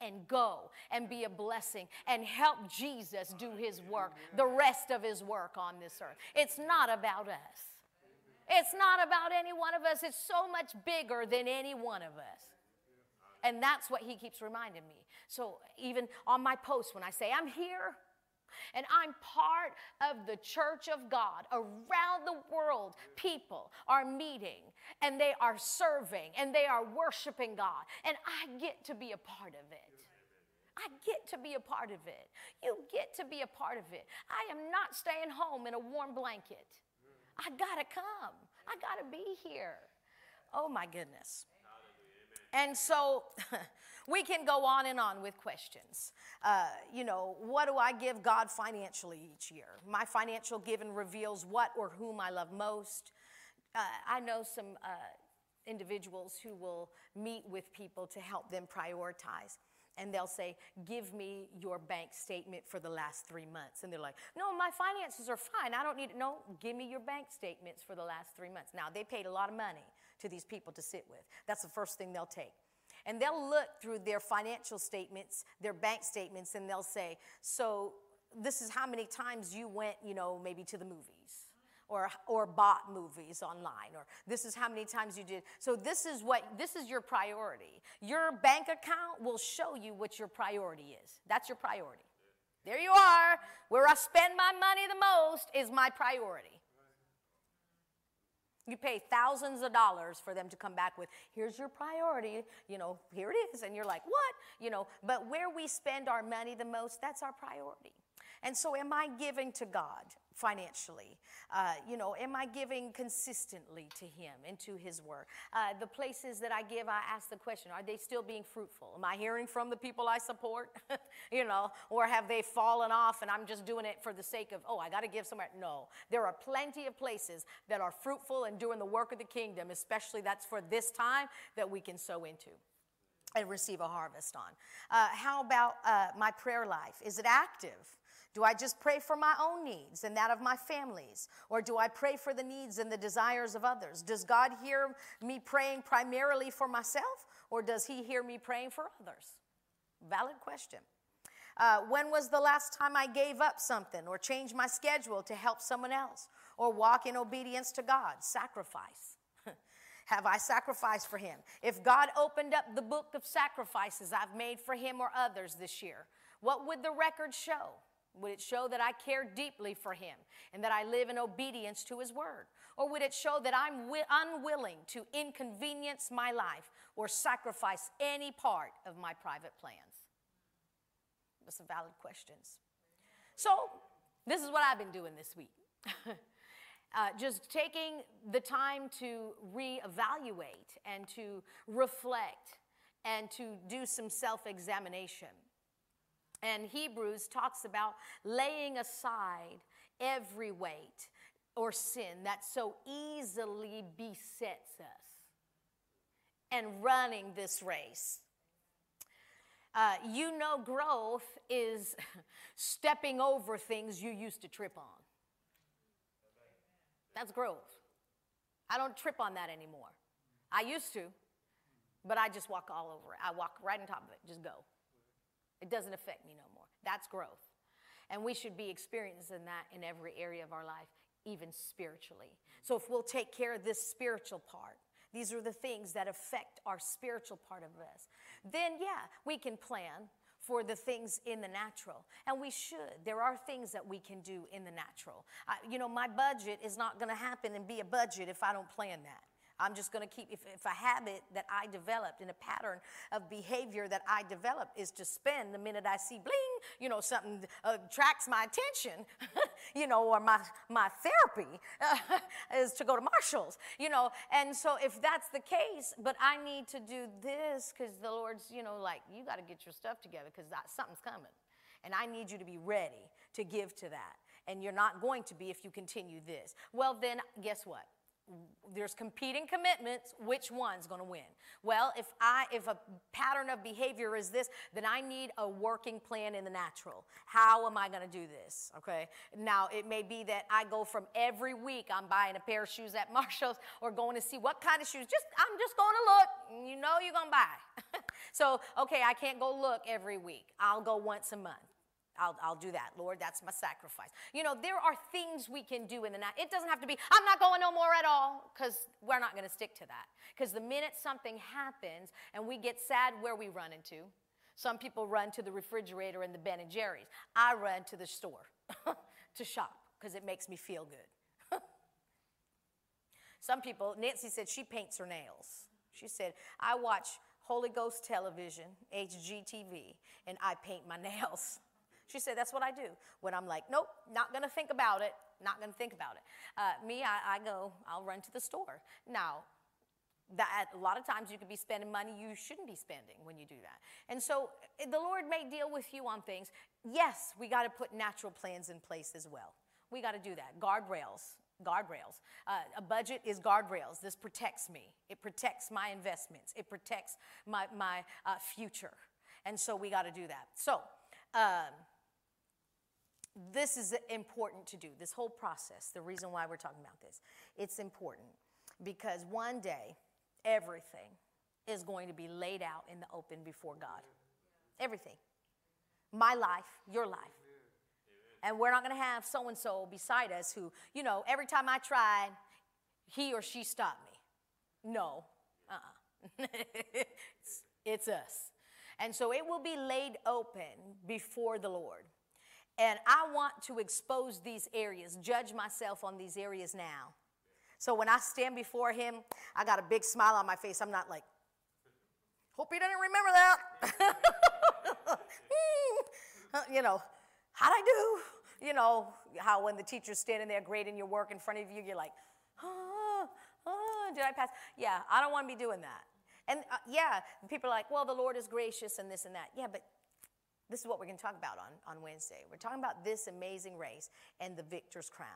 and go and be a blessing and help Jesus do his work, the rest of his work on this earth. It's not about us. It's not about any one of us. It's so much bigger than any one of us. And that's what he keeps reminding me. So even on my post, when I say, I'm here, and I'm part of the church of God. Around the world, people are meeting and they are serving and they are worshiping God. And I get to be a part of it. I get to be a part of it. You get to be a part of it. I am not staying home in a warm blanket. I gotta come. I gotta be here. Oh my goodness. And so we can go on and on with questions. Uh, you know, what do I give God financially each year? My financial giving reveals what or whom I love most. Uh, I know some uh, individuals who will meet with people to help them prioritize and they'll say, Give me your bank statement for the last three months. And they're like, No, my finances are fine. I don't need it. No, give me your bank statements for the last three months. Now, they paid a lot of money to these people to sit with. That's the first thing they'll take. And they'll look through their financial statements, their bank statements, and they'll say, So this is how many times you went, you know, maybe to the movies or, or bought movies online or this is how many times you did. So this is what this is your priority. Your bank account will show you what your priority is. That's your priority. There you are. Where i spend my money the most is my priority you pay thousands of dollars for them to come back with, here's your priority, you know, here it is. And you're like, what? You know, but where we spend our money the most, that's our priority. And so, am I giving to God financially? Uh, you know, am I giving consistently to Him and to His Word? Uh, the places that I give, I ask the question are they still being fruitful? Am I hearing from the people I support? you know, or have they fallen off and I'm just doing it for the sake of, oh, I got to give somewhere? No. There are plenty of places that are fruitful and doing the work of the kingdom, especially that's for this time that we can sow into and receive a harvest on. Uh, how about uh, my prayer life? Is it active? Do I just pray for my own needs and that of my families? Or do I pray for the needs and the desires of others? Does God hear me praying primarily for myself, or does He hear me praying for others? Valid question. Uh, when was the last time I gave up something or changed my schedule to help someone else or walk in obedience to God? Sacrifice. Have I sacrificed for Him? If God opened up the book of sacrifices I've made for Him or others this year, what would the record show? Would it show that I care deeply for him and that I live in obedience to his word? Or would it show that I'm wi- unwilling to inconvenience my life or sacrifice any part of my private plans? Those are valid questions. So, this is what I've been doing this week. uh, just taking the time to reevaluate and to reflect and to do some self examination. And Hebrews talks about laying aside every weight or sin that so easily besets us and running this race. Uh, you know, growth is stepping over things you used to trip on. That's growth. I don't trip on that anymore. I used to, but I just walk all over it. I walk right on top of it, just go. It doesn't affect me no more. That's growth. And we should be experiencing that in every area of our life, even spiritually. So if we'll take care of this spiritual part, these are the things that affect our spiritual part of us, then yeah, we can plan for the things in the natural. And we should. There are things that we can do in the natural. I, you know, my budget is not going to happen and be a budget if I don't plan that. I'm just going to keep, if, if a habit that I developed and a pattern of behavior that I developed is to spend the minute I see bling, you know, something uh, attracts my attention, you know, or my, my therapy is to go to Marshall's, you know. And so if that's the case, but I need to do this because the Lord's, you know, like, you got to get your stuff together because something's coming. And I need you to be ready to give to that. And you're not going to be if you continue this. Well, then, guess what? There's competing commitments which one's going to win? Well if i if a pattern of behavior is this then i need a working plan in the natural. How am i going to do this okay? Now it may be that i go from every week i'm buying a pair of shoes at marshall's or going to see what kind of shoes just i'm just going to look. You know you're going to buy. So okay i can't go look every week. I'll go once a month I'll, I'll do that. Lord, that's my sacrifice. You know, there are things we can do in the night. It doesn't have to be, I'm not going no more at all, because we're not going to stick to that. Because the minute something happens and we get sad, where we run into? Some people run to the refrigerator and the Ben and Jerry's. I run to the store to shop because it makes me feel good. Some people, Nancy said she paints her nails. She said, I watch Holy Ghost television, HGTV, and I paint my nails. She said, That's what I do. When I'm like, Nope, not to think about it, not to think about it. Uh, me, I, I go, I'll run to the store. Now, that a lot of times you could be spending money you shouldn't be spending when you do that. And so eh, the Lord may deal with you on things. Yes, we got to put natural plans in place as well. We got to do that. Guardrails, guardrails. Uh, a budget is guardrails. This protects me. It protects my investments. It protects my, my uh, future. And so we got to do that. So, um, this is important to do, this whole process, the reason why we're talking about this. It's important because one day, everything is going to be laid out in the open before God. Everything. My life, your life. And we're not going to have so and so beside us who, you know, every time I tried, he or she stopped me. No. Uh uh-uh. it's, it's us. And so it will be laid open before the Lord. And I want to expose these areas, judge myself on these areas now. So when I stand before him, I got a big smile on my face. I'm not like, hope he didn't remember that. you know, how'd I do? You know, how when the teacher's standing there grading your work in front of you, you're like, oh, oh did I pass? Yeah, I don't want to be doing that. And uh, yeah, people are like, well, the Lord is gracious and this and that. Yeah, but this is what we're going to talk about on, on Wednesday. We're talking about this amazing race and the victor's crown.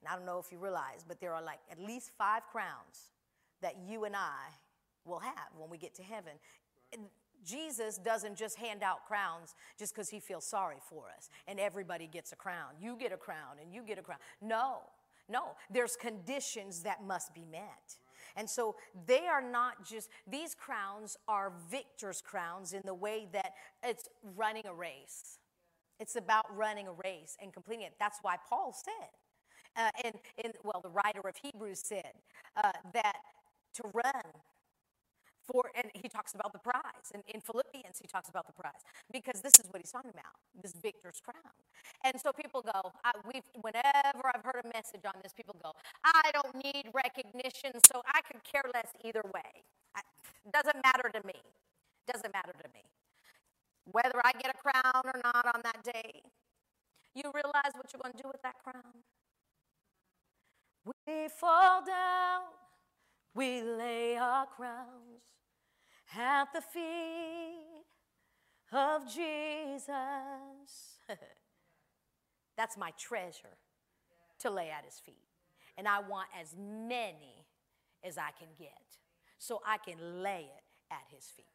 And I don't know if you realize, but there are like at least five crowns that you and I will have when we get to heaven. Jesus doesn't just hand out crowns just because he feels sorry for us and everybody gets a crown. You get a crown and you get a crown. No, no, there's conditions that must be met. And so they are not just, these crowns are victor's crowns in the way that it's running a race. It's about running a race and completing it. That's why Paul said, uh, and, and, well, the writer of Hebrews said uh, that to run for, and he talks about the prize. And in Philippians, he talks about the prize because this is what he's talking about this victor's crown. And so people go, I, we've, whenever I've heard a message on this, people go, I don't need recognition, so I could care less either way. It doesn't matter to me. Doesn't matter to me. Whether I get a crown or not on that day, you realize what you're going to do with that crown? We fall down, we lay our crowns at the feet of Jesus. That's my treasure to lay at his feet. And I want as many as I can get so I can lay it at his feet.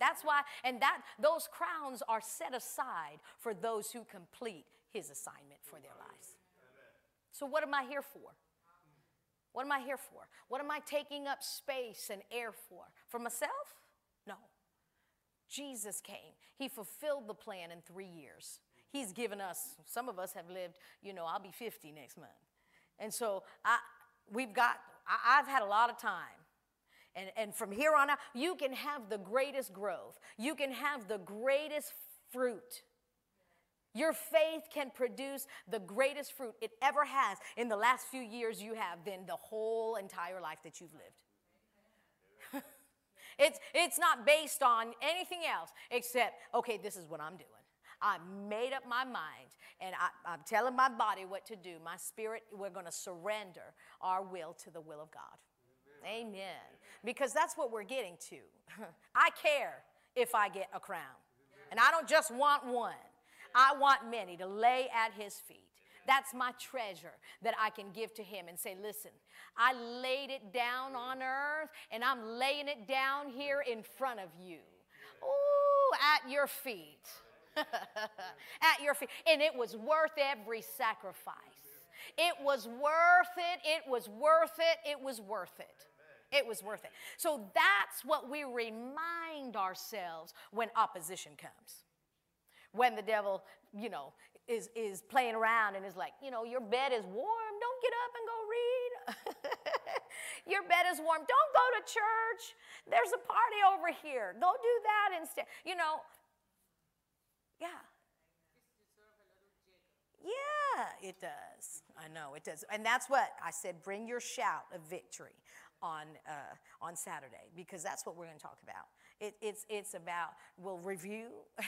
That's why, and that those crowns are set aside for those who complete his assignment for their lives. So, what am I here for? What am I here for? What am I taking up space and air for? For myself? No. Jesus came. He fulfilled the plan in three years. He's given us, some of us have lived, you know, I'll be 50 next month. And so I, we've got, I, I've had a lot of time. And, and from here on out, you can have the greatest growth. You can have the greatest fruit Your faith can produce the greatest fruit it ever has in the last few years you have than the whole entire life that you've lived. it's, it's not based on anything else except, okay, this is what I'm doing. I made up my mind and I, am telling my body what to do. My spirit, we're going to surrender our will to the will of God. Amen. Amen. Because that's what we're getting to. I care if I get a crown. And I don't just want one, I want many to lay at his feet. That's my treasure that I can give to him and say, listen, I laid it down on earth and I'm laying it down here in front of you. Ooh, at your feet. at your feet. And it was worth every sacrifice. It was worth it. It was worth it. It was worth it. It was worth it. So that's what we remind ourselves when opposition comes. When the devil, you know, is, is playing around and is like, you know, your bed is warm. Don't get up and go read. your bed is warm. Don't go to church. There's a party over here. Go do that instead. You know, yeah. Yeah, it does. I know it does. And that's what I said bring your shout of victory on, uh, on Saturday because that's what we're going to talk about. It, it's, it's about, we'll review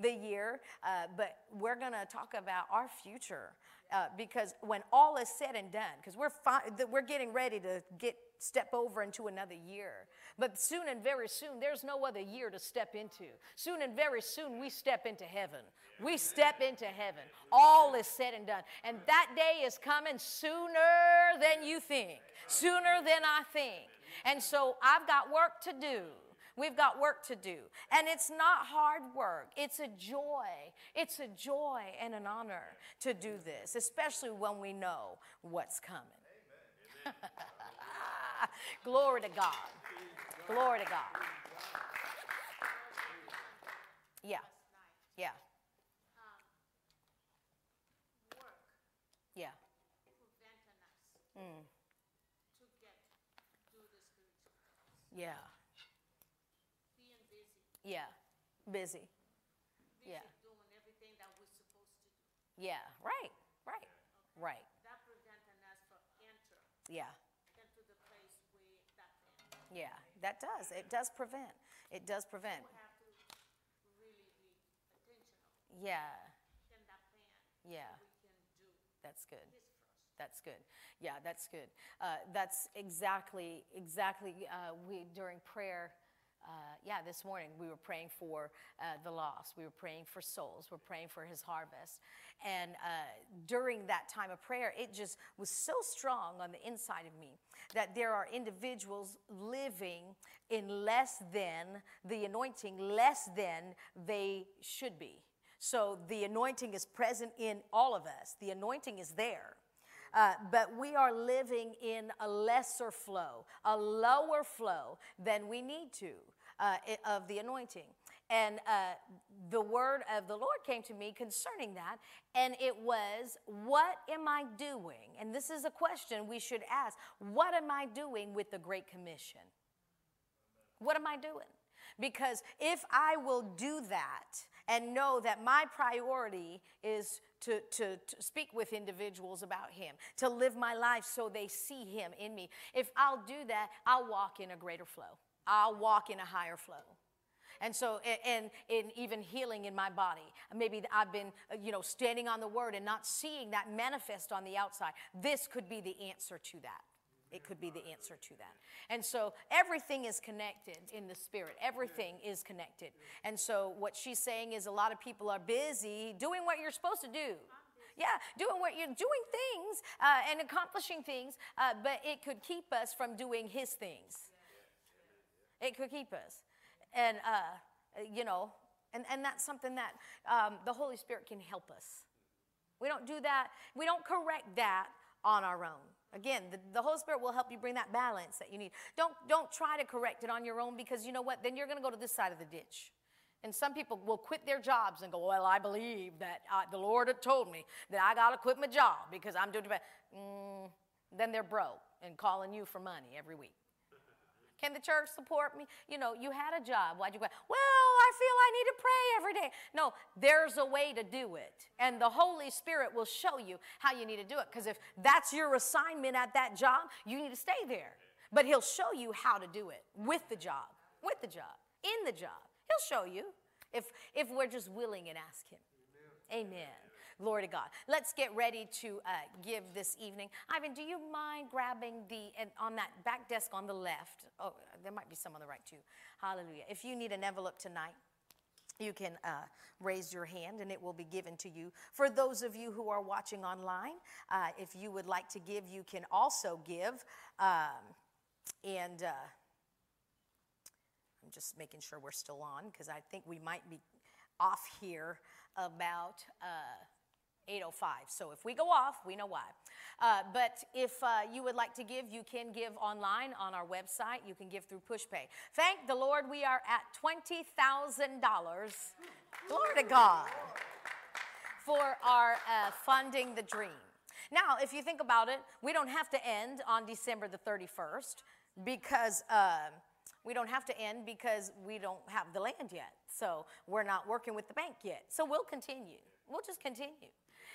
the year, uh, but we're going to talk about our future uh, because when all is said and done, because we're, fi- we're getting ready to get step over into another year. But soon and very soon, there's no other year to step into. Soon and very soon, we step into heaven. We step into heaven. All is said and done. And that day is coming sooner than you think, sooner than I think. And so I've got work to do. We've got work to do. And it's not hard work, it's a joy. It's a joy and an honor to do this, especially when we know what's coming. Glory to God. Glory to God. Yeah. Yeah. Yeah. Mm. Yeah. Yeah. Busy. Busy yeah. doing everything that we're supposed to do. Yeah. Right. Right. Right. That preventing us from enter Yeah. into the place we that. Yeah. That does. It does prevent. It does prevent. We have to really be intentional Yeah. in that plan. Yeah. We can do That's good. this first. That's good. Yeah, that's good. Uh, that's exactly, exactly. Uh, we during prayer, uh, yeah, this morning we were praying for uh, the lost. We were praying for souls. We're praying for His harvest. And uh, during that time of prayer, it just was so strong on the inside of me that there are individuals living in less than the anointing, less than they should be. So the anointing is present in all of us. The anointing is there. Uh, but we are living in a lesser flow, a lower flow than we need to uh, of the anointing. And uh, the word of the Lord came to me concerning that, and it was, What am I doing? And this is a question we should ask What am I doing with the Great Commission? What am I doing? Because if I will do that and know that my priority is to, to, to, speak with individuals about Him, to live my life so they see Him in me, if I'll do that, I'll walk in a greater flow. I'll walk in a higher flow. And so, and, in even healing in my body, maybe I've been, uh, you know, standing on the word and not seeing that manifest on the outside. This could be the answer to that. It could be the answer to that. And so everything is connected in the spirit. Everything is connected. And so what she's saying is a lot of people are busy doing what you're supposed to do. Yeah, doing what you're doing things uh, and accomplishing things, uh, but it could keep us from doing his things. It could keep us. And, uh, you know, and, and that's something that um, the Holy Spirit can help us. We don't do that, we don't correct that on our own. Again, the, the, Holy Spirit will help you bring that balance that you need. Don't, don't try to correct it on your own because you know what? Then you're going to go to this side of the ditch. And some people will quit their jobs and go, Well, I believe that uh, the Lord had told me that I got to quit my job because I'm doing bad. Mm, then they're broke and calling you for money every week. Can the church support me? You know, you had a job. Why'd you go? Well, I feel I need to pray every day. No, there's a way to do it. And the Holy Spirit will show you how you need to do it. Because if that's your assignment at that job, you need to stay there. But He'll show you how to do it with the job, with the job, in the job. He'll show you if, if we're just willing and ask Him. Amen. Amen. Glory to God. Let's get ready to uh, give this evening. Ivan, do you mind grabbing the, and on that back desk on the left? Oh, there might be some on the right too. Hallelujah. If you need an envelope tonight, you can uh, raise your hand and it will be given to you. For those of you who are watching online, uh, if you would like to give, you can also give. Um, and uh, I'm just making sure we're still on because I think we might be off here about. Uh, 805. So if we go off, we know why. Uh, but if uh, you would like to give, you can give online on our website. You can give through PushPay. Thank the Lord, we are at $20,000. Glory to God for our uh, funding the dream. Now, if you think about it, we don't have to end on December the 31st because uh, we don't have to end because we don't have the land yet. So we're not working with the bank yet. So we'll continue. We'll just continue.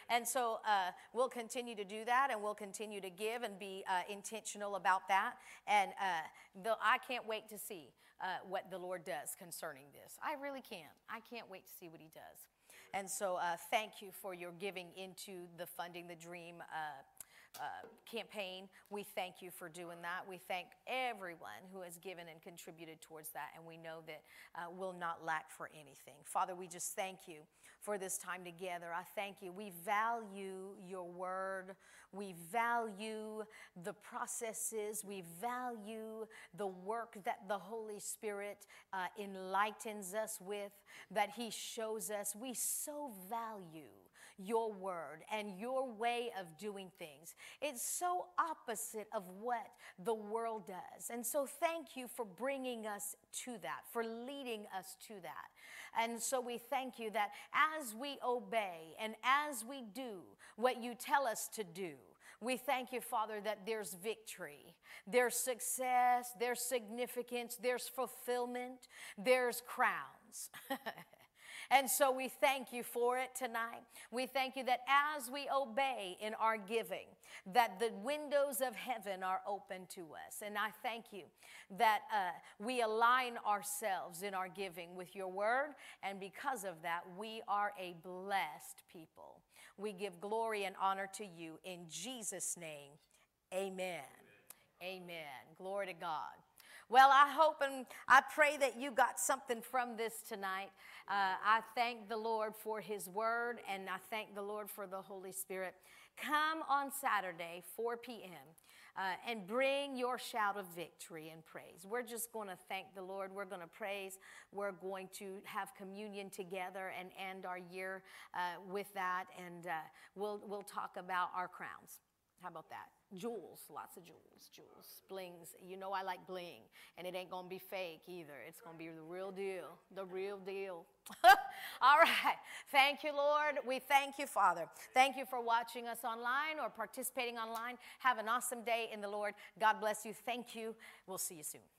And so uh, we'll continue to do that and we'll continue to give and be uh, intentional about that. And uh, the, I can't wait to see uh, what the Lord does concerning this. I really can. I can't wait to see what He does. And so uh, thank you for your giving into the Funding the Dream uh, campaign. We thank you for doing that. We thank everyone who has given and contributed towards that, and we know that uh, we'll not lack for anything. Father, we just thank you for this time together. I thank you. We value your word. We value the processes. We value the work that the Holy Spirit uh, enlightens us with, that He shows us. We so value your word and your way of doing things. It's so opposite of what the world does. And so, thank you for bringing us to that, for leading us to that. And so we thank you that as we obey and as we do what you tell us to do, we thank you, Father, that there's victory, there's success, there's significance, there's fulfillment, there's crowns. And so we thank you for it tonight. We thank you that as we obey in our giving, that the windows of heaven are open to us. And I thank you that uh, we align ourselves in our giving with your word. And because of that, we are a blessed people. We give glory and honor to you in Jesus' name. Amen. Amen. Amen. Glory to God. Well, I hope and I pray that you got something from this tonight. Uh, I thank the Lord for His Word and I thank the Lord for the Holy Spirit. Come on Saturday, 4 p.m. Uh, and bring your shout of victory and praise. We're just going to thank the Lord. We're going to praise. We're going to have communion together and end our year uh, with that. And uh, we'll, we'll talk about our crowns. How about that? Jewels, lots of jewels, jewels, blings. You know I like bling, and it ain't gonna be fake either. It's gonna be the real deal, the real deal. All right. Thank you, Lord. We thank you, Father. Thank you for watching us online or participating online. Have an awesome day in the Lord. God bless you. Thank you. We'll see you soon.